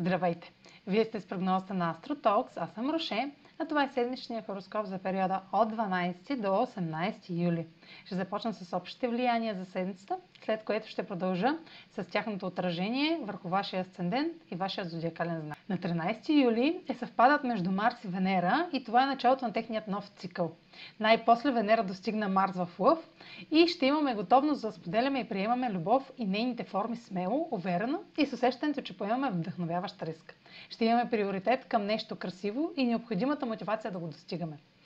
Здравейте! Вие сте с прогнозата на AstroTalks, аз съм Роше, а това е седмичният хороскоп за периода от 12 до 18 юли. Ще започна с общите влияния за седмицата, след което ще продължа с тяхното отражение върху вашия асцендент и вашия зодиакален знак. На 13 юли е съвпадат между Марс и Венера и това е началото на техният нов цикъл. Най-после Венера достигна Марс в Лъв и ще имаме готовност да споделяме и приемаме любов и нейните форми смело, уверено и с усещането, че поемаме вдъхновяващ риск. Ще имаме приоритет към нещо красиво и необходимата мотивация да го достигаме.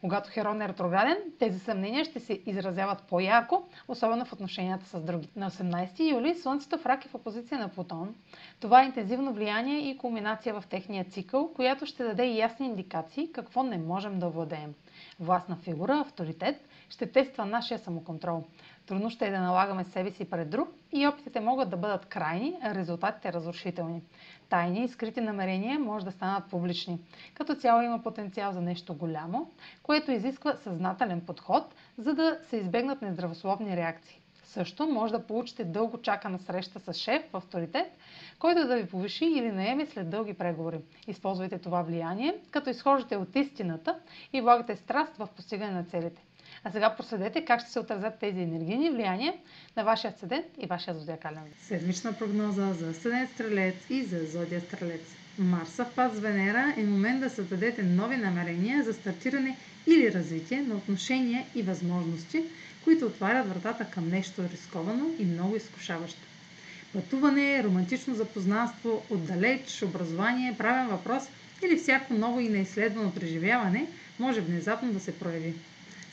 Когато Херон е ретрограден, тези съмнения ще се изразяват по-ярко, особено в отношенията с други. На 18 юли Слънцето в рак е в опозиция на Плутон. Това е интензивно влияние и кулминация в техния цикъл, която ще даде ясни индикации какво не можем да владеем. Властна фигура, авторитет, ще тества нашия самоконтрол. Трудно ще е да налагаме себе си пред друг и опитите могат да бъдат крайни, а резултатите разрушителни. Тайни и скрити намерения може да станат публични. Като цяло има потенциал за нещо голямо, което изисква съзнателен подход, за да се избегнат нездравословни реакции. Също може да получите дълго чакана среща с шеф в авторитет, който да ви повиши или наеме след дълги преговори. Използвайте това влияние, като изхождате от истината и влагате страст в постигане на целите. А сега проследете как ще се отразят тези енергийни влияния на вашия асцендент и вашия зодиакален. Седмична прогноза за асцендент Стрелец и за зодия Стрелец. Марс в паз с Венера е момент да създадете нови намерения за стартиране или развитие на отношения и възможности, които отварят вратата към нещо рисковано и много изкушаващо. Пътуване, романтично запознанство, отдалеч, образование, правен въпрос или всяко ново и неизследвано преживяване може внезапно да се прояви.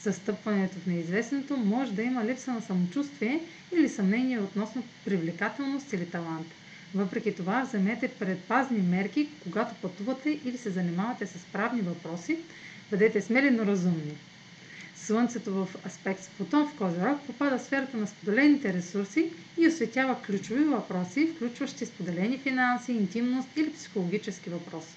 Състъпването в неизвестното може да има липса на самочувствие или съмнение относно привлекателност или талант. Въпреки това, вземете предпазни мерки, когато пътувате или се занимавате с правни въпроси. Бъдете смели, но разумни. Слънцето в аспект с Плутон в Козирог попада в сферата на споделените ресурси и осветява ключови въпроси, включващи споделени финанси, интимност или психологически въпроси.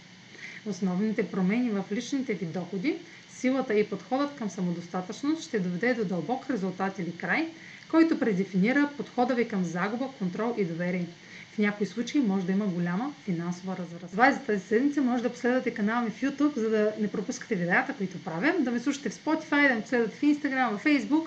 Основните промени в личните ви доходи, силата и подходът към самодостатъчност ще доведе до дълбок резултат или край, който предефинира подхода ви към загуба, контрол и доверие. В някои случаи може да има голяма финансова развръзка. Това е за тази седмица. Може да последвате канала ми в YouTube, за да не пропускате видеята, които правя, да ме слушате в Spotify, да ме последвате в Instagram, в Facebook,